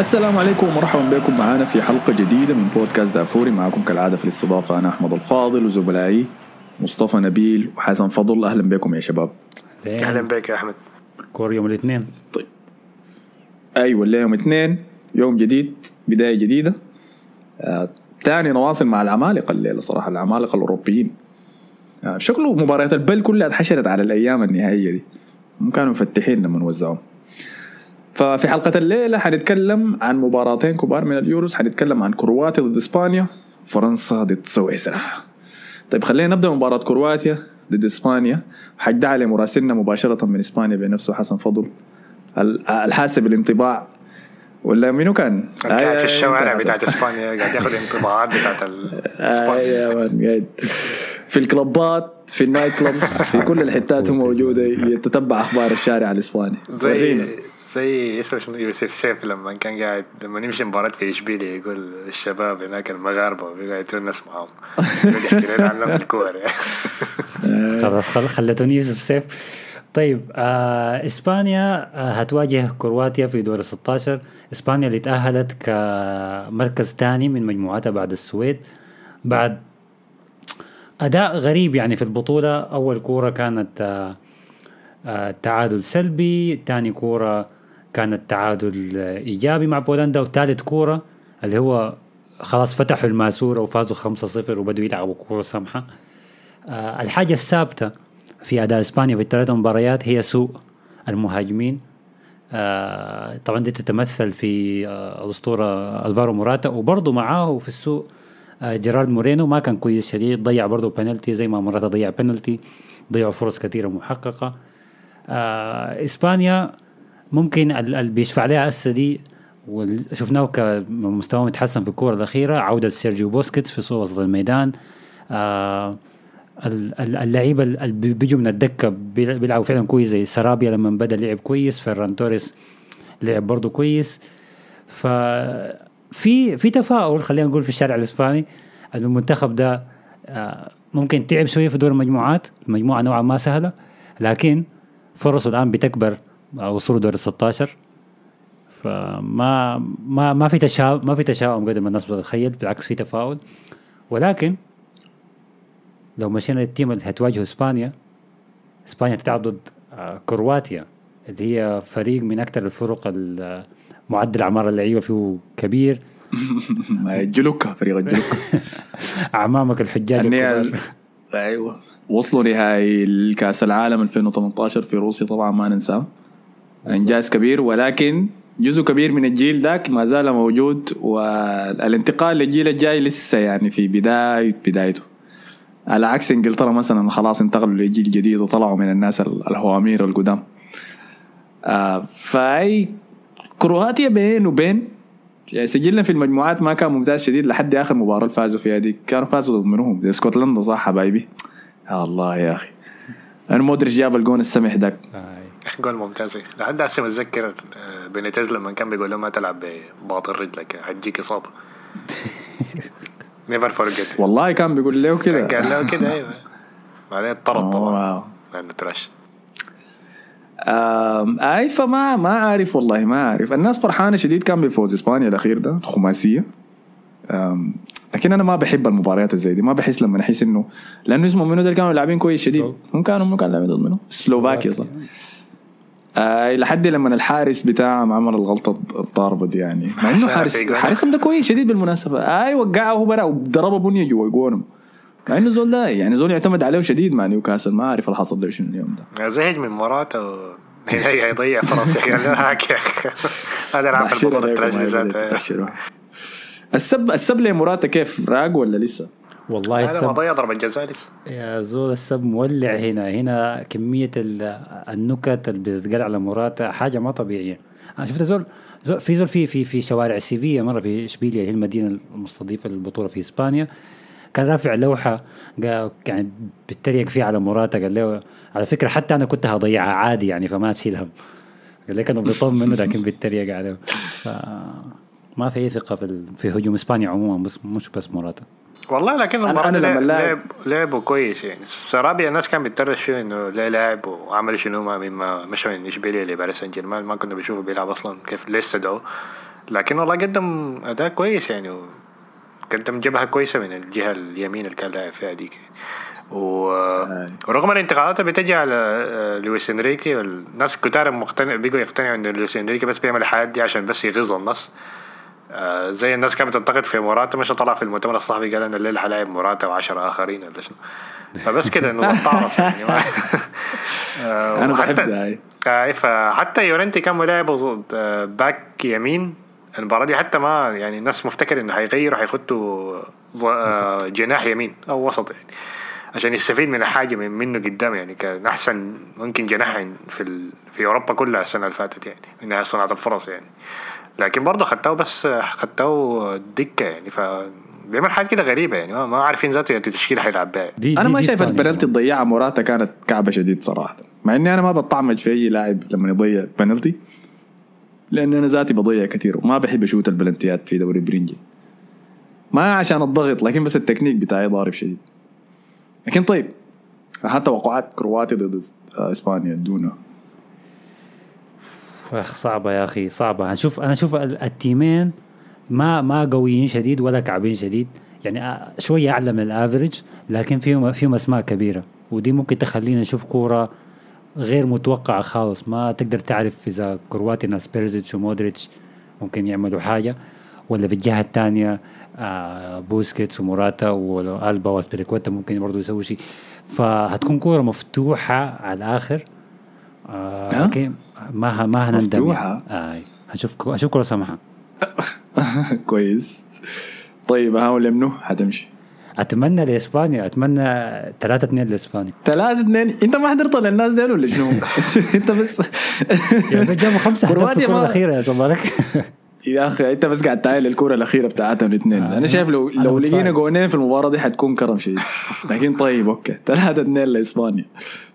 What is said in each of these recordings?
السلام عليكم ومرحبا بكم معنا في حلقة جديدة من بودكاست دافوري. معكم كالعادة في الاستضافة أنا أحمد الفاضل وزملائي مصطفى نبيل وحسن فضل. أهلا بكم يا شباب. أهلا. بك يا أحمد. كور يوم الاثنين. طيب. أيوة اللي يوم اثنين يوم جديد بداية جديدة. آه، تاني نواصل مع العمالقة الليلة صراحة العمالقة الأوروبيين. آه، شكله مباريات البل كلها اتحشرت على الأيام النهائية دي. هم كانوا مفتحين لما وزعوهم ففي حلقة الليلة حنتكلم عن مباراتين كبار من اليوروز حنتكلم عن كرواتيا ضد إسبانيا فرنسا ضد سويسرا. طيب خلينا نبدأ مباراة كرواتيا ضد إسبانيا. حيدعي على مراسلنا مباشرة من إسبانيا بنفسه حسن فضل ال- الحاسب الانطباع. ولا منو كان؟ كان آه، في الشوارع بتاعت إسبانيا قاعد ياخذ انطباعات بتاعت ال- إسبانيا. قاعد في الكلوبات في ال night club في كل الحتات هو موجود يتتبع أخبار الشارع الإسباني. زي زي اسمه شنو؟ يوسف سيف لما كان قاعد لما نمشي مباراة في اشبيليا يقول الشباب هناك المغاربة بيقعد يتونس معاهم يحكي لنا عنهم في الكورة. خلاص خل- خلتوني يوسف سيف. طيب آه إسبانيا آه هتواجه كرواتيا في دور ال 16 إسبانيا اللي تأهلت كمركز ثاني من مجموعتها بعد السويد. بعد أداء غريب يعني في البطولة. أول كورة كانت آه آه تعادل سلبي ثاني كورة كانت تعادل آه، إيجابي مع بولندا وثالث كورة اللي هو خلاص فتحوا الماسورة وفازوا 5-0 وبدوا يلعبوا كورة سمحة. آه، الحاجة الثابتة في أداء إسبانيا في الثلاث مباريات هي سوء المهاجمين. آه، طبعا دي تتمثل في آه، الأسطورة ألفارو موراتا وبرضه معاه في السوء آه، جيرارد مورينو. ما كان كويس شديد ضيع برضه بنالتي زي ما موراتا ضيع بنالتي ضيعوا فرص كثيرة محققة. آه، إسبانيا ممكن ال- اللي بيشفع عليها هسه دي وشفناه كمستوى متحسن في الكورة الأخيرة عودة سيرجيو بوسكيتس في وسط الميدان. آه ال- ال- اللعيبة اللي بي- بيجوا من الدكة بيلع- بيلعبوا فعلا كويس زي سرابيا لما بدأ لعب كويس فيران توريس لعب برضه كويس. ف في في تفاؤل خلينا نقول في الشارع الإسباني إنه المنتخب ده آه، ممكن تعب شوية في دور المجموعات. المجموعة نوعا ما سهلة لكن فرصه الآن بتكبر. وصول دور ال 16 فما ما ما في تشاؤم ما في تشاؤم قد ما الناس بتتخيل بالعكس في تفاؤل. ولكن لو مشينا للتيم اللي هتواجهه إسبانيا إسبانيا تلعب ضد آه، كرواتيا اللي هي فريق من أكثر الفرق ال- معدل أعمار اللعيبة فيه كبير. جلوكا فريق الجلوكا أعمامك الحجاج الكبار. أيوه. وصلوا نهائي الكأس العالم 2018 في روسيا طبعا ما ننساه. انجاز كبير ولكن جزء كبير من الجيل ذاك ما زال موجود والانتقال للجيل الجاي لسه يعني في بداية بدايته. على عكس إنجلترا مثلا خلاص انتقلوا لجيل جديد وطلعوا من الناس ال- الهوامير القدام. آه فأي كرواتيا بين وبين يعني سجلنا في المجموعات ما كان ممتاز شديد لحد آخر مباراة فازوا فيها دي. كانوا فازوا ضد منهم. اسكتلندا صح حبايبي؟ يا الله يا أخي. أنا مودريتش جاب الجون السمح ذاك. آي. جول ممتاز. لحد هسه متذكر آه، بينيتيز لما كان بيقول له ما تلعب بباطن رجلك حتجيك إصابة. نيفر فورجيت والله كان بيقول له كده. قال له كده أيوه. بعدين اطرد طبعا. لأنه ترش أي فما ما عارف والله ما عارف الناس فرحانة شديد كان بفوز إسبانيا الأخير ده الخماسيه لكن أنا ما بحب المباريات زي دي. ما بحس لما احس إنه لأنه اسمه منو ده كانوا لاعبين كويس شديد؟ هم كانوا هم كانوا لاعبين ضد منو؟ سلوفاكيا صح؟ آه لحد لما الحارس بتاعهم عمل الغلطة الضاربة دي يعني. مع إنه حارس. حارسهم ده كويس شديد بالمناسبة. اي وقعه هو برا وضربه بنية جوا جونهم. مع إنه زول ده يعني زول يعتمد عليه شديد مع نيوكاسل. ما أعرف اللي حصل له شنو اليوم ده. زهج من مراته. يضيع فرص يا أخي. هاك يا أخي هذا لعب تحشروا. السب السب لمراته كيف؟ راق ولا لسه؟ والله هذا ما السب ضيع ضربة جزاء لسه يا زول السب مولع هنا. هنا كمية ال- النكت اللي بتتقال على مراتا حاجة ما طبيعية. أنا شفت زول, زول في زول في في في شوارع سيفيا مرة في إشبيليا هي المدينة المستضيفة للبطولة في إسبانيا. كان رافع لوحة يعني بيتريق فيها على مراتا قال له على فكرة حتى أنا كنت هضيعها عادي يعني فما تشيل هم قال لي كانوا بيطمنوا لكن بيتريق عليه. ف ما في أي ثقة في في هجوم إسبانيا عموما بس مش بس مراتا والله لكن المباراة أنا لما لعب لعب لعبوا كويس يعني. سرابيا الناس كان بتترش فيه إنه ليه لاعب وعمل شنو ما مما مشى من اشبيليا لباريس سان جيرمان. ما كنا بنشوفه بيلعب أصلا كيف ليه استدعوه لكن والله قدم أداء كويس يعني قدم جبهة كويسة من الجهة اليمين اللي كان لاعب فيها ديك و... آه. ورغم الانتقادات اللي بتجي على آه، لويس إنريكي والناس كتار مقتنع بيجوا يقتنعوا ان لويس إنريكي بس بيعمل الحاجات دي عشان بس يغيظ الناس. آه، زي الناس كانت بتنتقد في موراتا مش طلع في المؤتمر الصحفي قال أنا الليلة حلاعب موراتا وعشرة آخرين ولا شنو. فبس كده إنه طارس يعني. آه، أنا بحب ده آه فحتى يورنتي كان ملاعب آه، باك يمين المباراة دي حتى ما يعني الناس مفتكر إنه هيغيروا هيخطوا آه، جناح يمين أو وسط يعني. عشان يستفيد من الحاجة من منه قدام يعني كان أحسن ممكن جناح في ال... في أوروبا كلها السنة اللي فاتت يعني إنها صناعة الفرص يعني. لكن برضه خدتوه بس خدتوه دكة يعني ف بيعمل حاجات كده غريبة يعني ما, ما عارفين ذاته يعني التشكيلة هيلعب بيها دي أنا ما شايف البنالتي. الضيعه موراتا كانت كعبة شديد صراحة. مع إني أنا ما بطعمج في أي لاعب لما يضيع بنالتي لأن أنا ذاتي بضيع كثير وما بحب أشوت البلنتيات في دوري برينجي. ما عشان الضغط لكن بس التكنيك بتاعي ضارب شديد. لكن طيب حتى توقعات كرواتيا ضد إسبانيا دونا أخ صعبة يا أخي صعبة. هنشوف أنا أشوف ال- التيمين ما ما قويين شديد ولا كعبين شديد. يعني آه، شوية أعلى من ال average لكن فيهم فيهم أسماء كبيرة. ودي ممكن تخلينا نشوف كورة غير متوقعة خالص. ما تقدر تعرف إذا كرواتيا ناس بيرزيتش ومودريتش ممكن يعملوا حاجة. ولا في الجهة الثانية آه بوسكيتس وموراتا والبا واسبريكوتا ممكن برضه يسوي شيء. فهتكون كورة مفتوحة على الآخر. آه؟ لكن ما ما هنندم مفتوحة؟ يعني. آه هشوف هشوف كرة سمحة كويس. طيب ها لمنو حتمشي. أتمنى لإسبانيا. أتمنى 3 2 لإسبانيا. ثلاثة اثنين؟ أنت ما حضرت للناس ديل ولا شنو؟ أنت بس. يا زلمه جابوا خمسة اهداف في الأخيرة يا زمالك يا أخي أنت بس قاعد تعاين الكورة الأخيرة بتاعتهم الاثنين آه. أنا شايف لو أنا لو. لقينا جونين في المباراة دي حتكون كرم شديد. لكن طيب أوكي. ثلاثة اثنين لإسبانيا.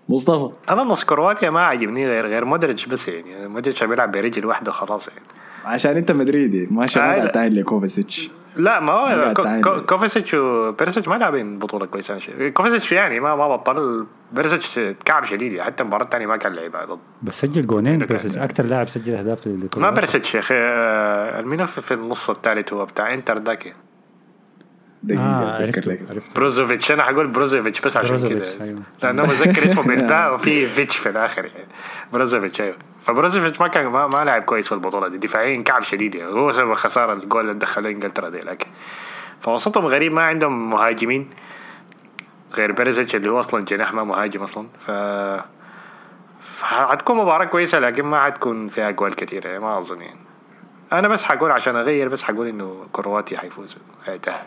مصطفى؟ أنا نص كرواتيا ما عجبني غير غير مودريتش بس يعني. مودريتش بيلعب برجل واحدة خلاص يعني. عشان انت مدريدي. ما شاء الله لا. قاعد تعاين لكوفاسيتش. لا ما هو قاعد كو- تعاين. كو- كوفاسيتش وبيرسيتش ما لاعبين بطولة كويسة. أنا شايف كوفاسيتش يعني ما ما بطل. بيرسيتش كعب شديد. يعني حتى المباراة الثانية ما كان لعيبه ضد بس سجل جونين كده. أكثر لاعب سجل أهداف ما بيرسيتش يا أخي. آه، المين في في النص الثالث هو بتاع إنتر ذاك دقيقة بروزوفيتش أنا هقول بروزوفيتش بس عشان كده. لأنه بذكر اسمه بيرتا وفي فيتش في الآخر يعني. بروزوفيتش أيوه. فبروزوفيتش ما كان ما, ما لعب كويس في البطولة دي. دفاعيا كعب شديد يعني. هو سبب خسارة الجول اللي دخله إنجلترا دي لكن فوسطهم غريب ما عندهم مهاجمين. غير بيريزيتش اللي هو أصلا جناح ما مهاجم أصلا. ف حتكون مباراة كويسة لكن ما حتكون فيها أجوال كثيرة يعني ما أظن يعني. أنا بس حقول عشان أغير بس حقول إنه كرواتيا حيفوز. حيتأهل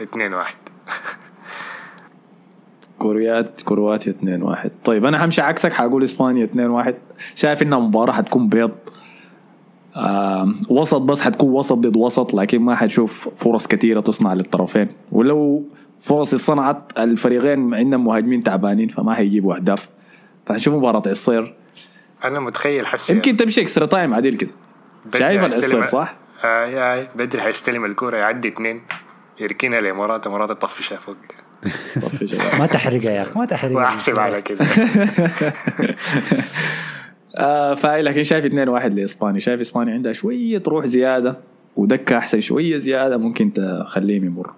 2 1 كوريات كرواتيا 2 1 طيب أنا همشي عكسك حقول إسبانيا 2 1 شايف انها مباراه حتكون بيض. آه وسط بس حتكون وسط ضد وسط لكن ما حتشوف فرص كثيره تصنع للطرفين. ولو فرص اتصنعت الفريقين عندهم مهاجمين تعبانين فما حيجيبوا أهداف. فحنشوف مباراة عصير أنا متخيل حسي يمكن تمشي اكسترا تايم عديل كده. شايف العصير صح؟ آه، اي اي بدري حيستلم الكورة يعدي اثنين يركنها لمرات مرات تطفشها فوق. ما تحرقها يا أخي ما تحرقها. واحسب على كده. آه فاي لكن شايف 2 1 لإسبانيا. شايف إسبانيا عندها شوية روح زيادة ودكة أحسن شوية زيادة ممكن تخليهم يمر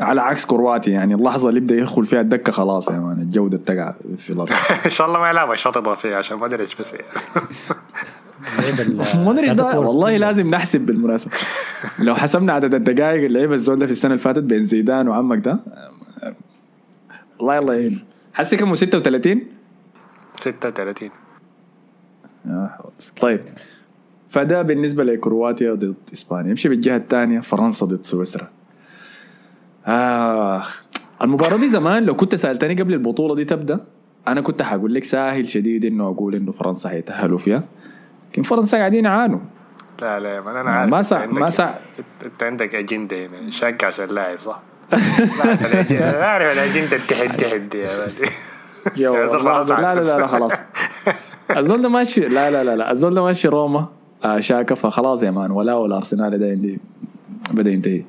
على عكس كرواتيا يعني اللحظة اللي يبدا يدخل فيها الدكة خلاص يا man الجودة بتقع في الأرض. إن شاء الله ما يلعب اشواط اضافيه عشان ما أدري إيش بس يعني. مودريتش ده والله لازم نحسب بالمناسبة. لو حسبنا عدد الدقائق اللي لعبها الزول ده في السنة اللي فاتت بين زيدان وعمك ده الله يلا يعينه حسي كم؟ 36 36 آه، طيب. فده بالنسبة لكرواتيا ضد إسبانيا. يمشي بالجهة الثانية فرنسا ضد سويسرا. آه المباراة دي زمان لو كنت سألتني قبل البطولة دي تبدأ أنا كنت حقول لك ساهل شديد إنه أقول إنه فرنسا حيتأهلوا فيها. لكن فرنسا قاعدين يعانوا. لا لا يا مان أنا ما عارف. سع- أنت ما سع- أنت عندك أجندة هنا. شاك عشان اللاعب صح؟ لا، عارف الاجنده التحد تحد دي يا خلاص لا لا لا. خلاص. الزول ده ماشي لا لا لا لا. الزول ده ماشي روما آه شاكا فخلاص يا مان. ولا والارسنال ده عندي بدا ينتهي.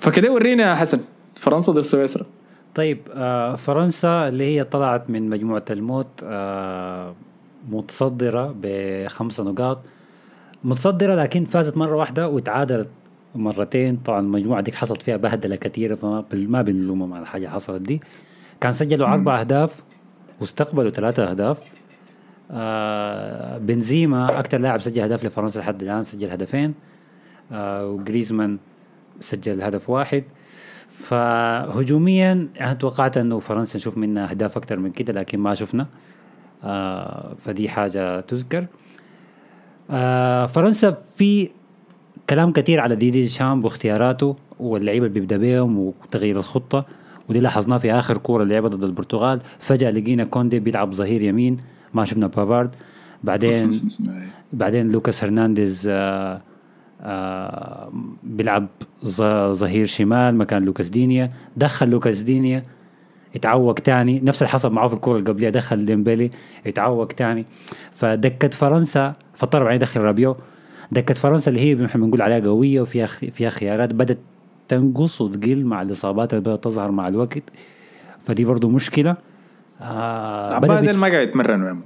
فكده ورينا يا حسن. فرنسا ضد سويسرا. طيب آه فرنسا اللي هي طلعت من مجموعة الموت آه متصدرة بخمسة نقاط. متصدرة لكن فازت مرة واحدة وتعادلت مرتين. طبعا المجموعه دي حصلت فيها بهدلة كثيرة فما ما بنلومهم على حاجة حصلت دي. كان سجلوا أربع أهداف واستقبلوا ثلاثة أهداف. آه بنزيما أكثر لاعب سجل اهداف لفرنسا لحد الآن سجل هدفين. آه وجريزمان سجل هدف واحد. فهجوميا أنا توقعت أنه فرنسا نشوف منها أهداف أكثر من كده لكن ما شفنا. آه فدي حاجة تذكر. آه فرنسا في كلام كثير على ديدي شام واختياراته واللعيبة اللي بيبدأ بيهم وتغيير الخطة ودي لاحظناه في آخر كورة اللي لعبها ضد البرتغال. فجأة لقينا كوندي بيلعب ظهير يمين ما شفنا بافارد. بعدين بعدين لوكاس هرنانديز آه آه بيلعب ظهير شمال مكان لوكاس دينيا. دخل لوكاس دينيا اتعوق تاني. نفس اللي حصل معه في الكورة اللي قبلها دخل ديمبلي اتعوق تاني. فدكة فرنسا فاضطر بعدين يدخل رابيو. دكة فرنسا اللي هي إحنا بنقول عليها قوية وفيها فيها خيارات. بدت تنقص وتقل مع الإصابات اللي بدأت تظهر مع الوقت. فدي برضه مشكلة. آه عباد بيت... ما قاعد يتمرن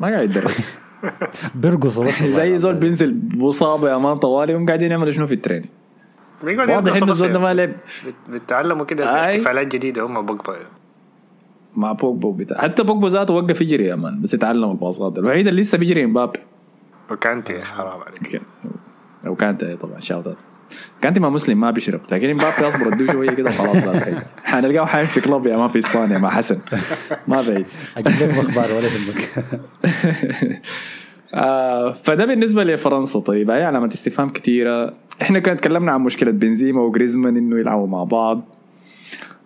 ما قاعد يتدرب بيرقصوا زي زول بينزل بصابة يا man طوالي هم قاعدين يعملوا شنو في ال training واضح إنه ده ما لعب. بيتعلموا كده احتفالات جديدة هم بوجبا مع بوجبا بتاع حتى بوجبا ذاته وقف يجري يا man بس يتعلم الباصات. الوحيد اللي لسه بيجري امبابي وكانتي حرام عليك. أو كانتي طبعا shout out كانتي ما مسلم ما بيشرب. لكن امبابي أصبر ادوه شوية كده خلاص حنلقاه حايم في كلوب يا ما في اسبانيا مع حسن. ما بعيد. أجيب لكم أخبار ولا يهمك آه فده بالنسبة لفرنسا. طيب هي علامه استفهام كثيره إحنا كنا تكلمنا عن مشكلة بنزيما وجريزمان إنه يلعبوا مع بعض.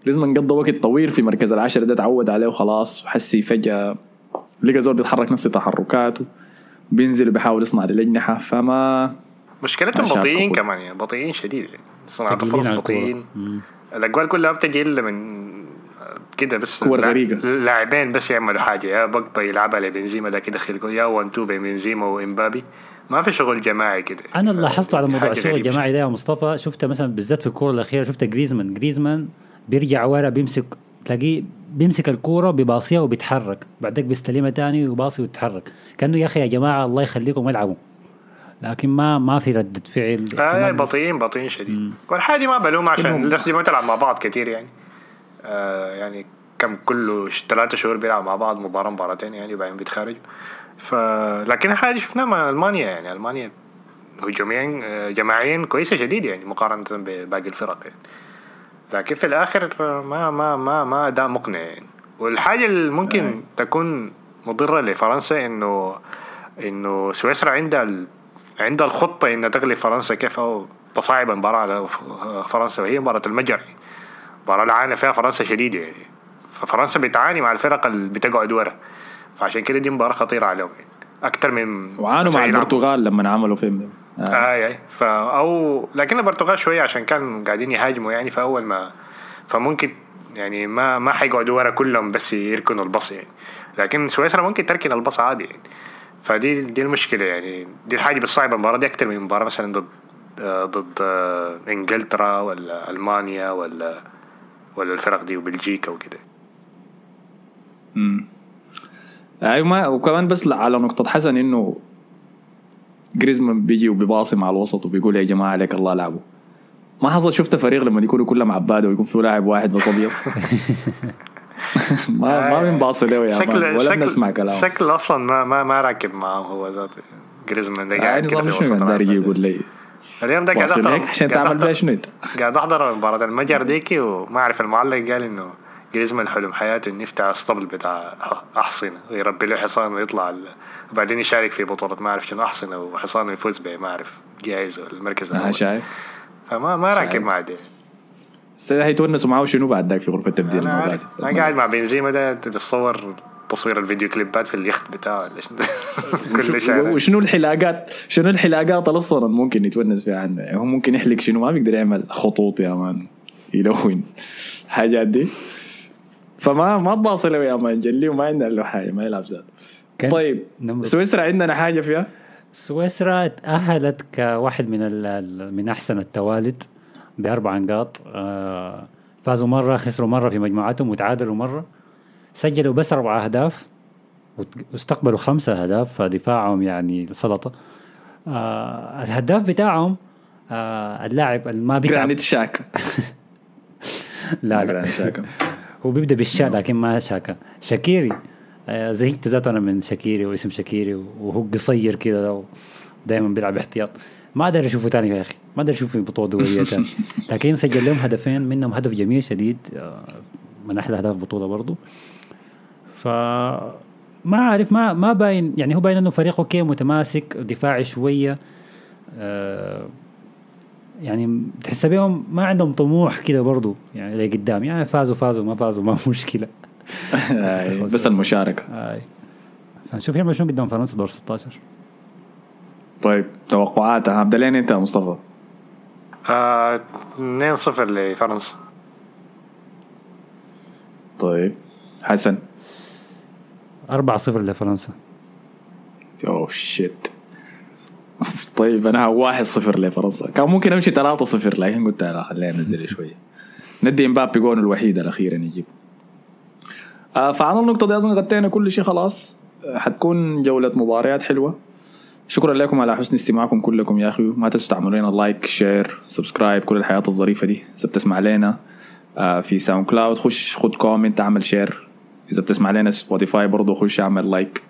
جريزمان قضى وقت طويل في مركز العشرة ده تعود عليه وخلاص وحسي فجأة لقى زول بيتحرك نفس تحركاته بينزل وبيحاول يصنع للأجنحة فما مشكلتهم بطيئين كمان يعني بطيئين شديد صناعة الفرص بطيئين. الأجوال كلها بتجي إلا من كده بس. كور غريقة. لاعبين بس يعملوا حاجة. يا بوجبا يلعبها لبنزيما ده كده يدخل يا one two بين بنزيما وإمبابي. ما في شغل جماعي كده. أنا اللي لاحظته على موضوع الشغل الجماعي ده يا مصطفى شفته مثلا بالذات في الكورة الأخيرة شفت جريزمان. جريزمان بيرجع ورا بيمسك تلاقيه بيمسك الكورة بيباصيها وبيتحرك. بعدك بيستلمها تاني ويباصي ويتحرك. كأنه يا أخي يا جماعة الله يخليكم العبوا. لكن ما ما في ردة فعل آه بطيئين بطيئين شديد. والحاجة ما بلوم عشان الناس دي ما تلعب مع بعض كثير يعني. آه يعني كم كله ثلاثة شهور بيلعبوا مع بعض مباراة مباراتين يعني وبعدين بيتخارجوا ف لكن حاجة شفناها مع ألمانيا يعني ألمانيا هجوميا آه، جماعيا كويسة شديد يعني مقارنة بباقي الفرق يعني. لكن في الآخر ما ما ما ما أداء مقنع يعني. والحاجة اللي ممكن أي. تكون مضرة لفرنسا إنه إنه سويسرا عندها ال... عندها الخطة إنها تغلب فرنسا كيف أو تصاعد المباراه على فرنسا. وهي مباراة المجر مباراة العانى فيها فرنسا شديده يعني. ففرنسا بتعاني مع الفرق اللي بتقعد ورا. فعشان كده دي مباراة خطيرة عليهم يعني. أكثر من وعانوا مع البرتغال لما عملوا فيلم آه. اي اي فا أو لكن البرتغال شوية عشان كانوا قاعدين يهاجموا يعني فأول ما فممكن يعني ما ما حيقعدوا ورا كلهم بس يركنوا الباص يعني. لكن سويسرا ممكن تركن الباص عادي يعني. فدي دي المشكلة يعني. دي الحاجة بالصعبه المباراة دي أكثر من مباراة مثلا ضد ضد إنجلترا ولا ألمانيا ولا ولا الفرق دي وبلجيكا وكده. امم أيوه وكمان بس على نقطة حسن إنه جريزمان بيجي وبيباصي مع الوسط وبيقول يا جماعة عليك الله لعبوا. ما حصل شفت فريق لما يكونوا كلهم عباده ويكون فيه لاعب واحد بس ابيض ما ما بنباصي له يا شكل ولا شكل بنسمع كلامه. شكل أصلا ما ما ما راكب معه هو ذاته. جريزمان ده قاعد كده في وسط داري يقول لي اليوم ده قاعد احضر عشان تعمل بيها شنو؟ قاعد أحضر مباراة المجر ديكي وما أعرف المعلق قال إنه جريزمان حلم حياته انه يفتح الاسطبل بتاع أحصنة. ويربي له حصان ويطلع وبعدين يشارك في بطولة. ما أعرف شنو أحصنة وحصانه يفوز به ما أعرف. جائزة المركز الأول. شايف. فما ما راكب مع دي هيتونسوا معاه شنو بعد ذاك في غرفة التبديل أنا, أنا قاعد مع بنزيما ده تتصور تصوير الفيديو كليبات في اليخت بتاعه ولا كل شهر وشنو الحلاقات؟ شنو الحلاقات اللي أصلا ممكن يتونس فيها عنه؟ هو ممكن يحلق شنو؟ ما بيقدر يعمل خطوط يا مان. يلون. حاجات دي. فما ما تباصي له يا مان جلي وما عندنا له حاجة ما يلعب زاد. طيب سويسرا عندنا حاجة فيها؟ سويسرا تأهلت كواحد من من أحسن التوالد بأربع نقاط. آه، فازوا مرة خسروا مرة في مجموعتهم وتعادلوا مرة. سجلوا بس أربع أهداف واستقبلوا خمسة أهداف فدفاعهم يعني سلطة. آه الهداف بتاعهم آه اللاعب اللي ما بيتعب جرانيت شاكا. لا لا. هو بيبدأ بالشا لكن ما شاكا شاكيري آه زهقت ذاته أنا من شاكيري واسم شاكيري وهو قصير كده دائما بيلعب احتياط. ما أقدر أشوفه تاني يا أخي. ما أقدر أشوفه في بطولة دولية تاني لكن سجل لهم هدفين منهم هدف جميل شديد آه، من أحلى أهداف البطوله برضه ف ما عارف ما ما باين يعني هو باين إنه فريق أوكي متماسك دفاعي شوية آه يعني تحس بيهم ما عندهم طموح كده برضو يعني لقدام يعني فازوا فازوا ما فازوا ما مشكلة. آه، بس المشاركة. آه. فنشوف يعمل شنو قدام فرنسا دور 16 طيب توقعات هبدا لين أنت يا مصطفى؟ آه 2-0 لفرنسا. طيب حسن؟ 4-0 لفرنسا. oh shit طيب أنا واحد صفر لفرنسا كان ممكن أمشي 3 صفر لكن قلت لا خلينا ننزل شوية ندي إمبابي جون الوحيد الأخير يجيب. آه فعلى النقطة دي أظن غطينا كل شيء خلاص. حتكون جولة مباريات حلوة. شكرا لكم على حسن استماعكم كلكم يا أخي. ما تنسوا تعملوا لنا like share subscribe كل الحياة الظريفة دي. إذا بتسمع لنا آه في SoundCloud خش خد comment اعمل share إذا بتسمع لنا Spotify برضه خش اعمل like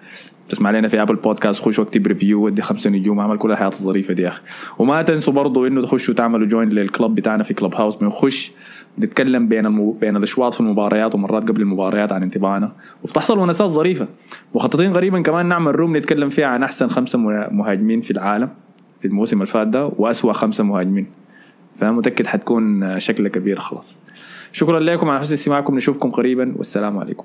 تسمع لنا في Apple Podcast خش واكتب review ودي خمسة نجوم اعمل كل الحياة الظريفة دي يا أخي. وما تنسوا برضو إنه تخشوا تعملوا join لل club بتاعنا في Clubhouse بنخش نتكلم بين المو... بين الأشواط في المباريات ومرات قبل المباريات عن انطباعنا وبتحصل ونسات ظريفة. مخططين قريبا كمان نعمل room نتكلم فيها عن أحسن خمسة مهاجمين في العالم في الموسم اللي فات ده واسوء خمسة مهاجمين. فمتاكد حتكون شكلها كبير خلاص. شكرا لكم على حسن استماعكم. نشوفكم قريبا. والسلام عليكم.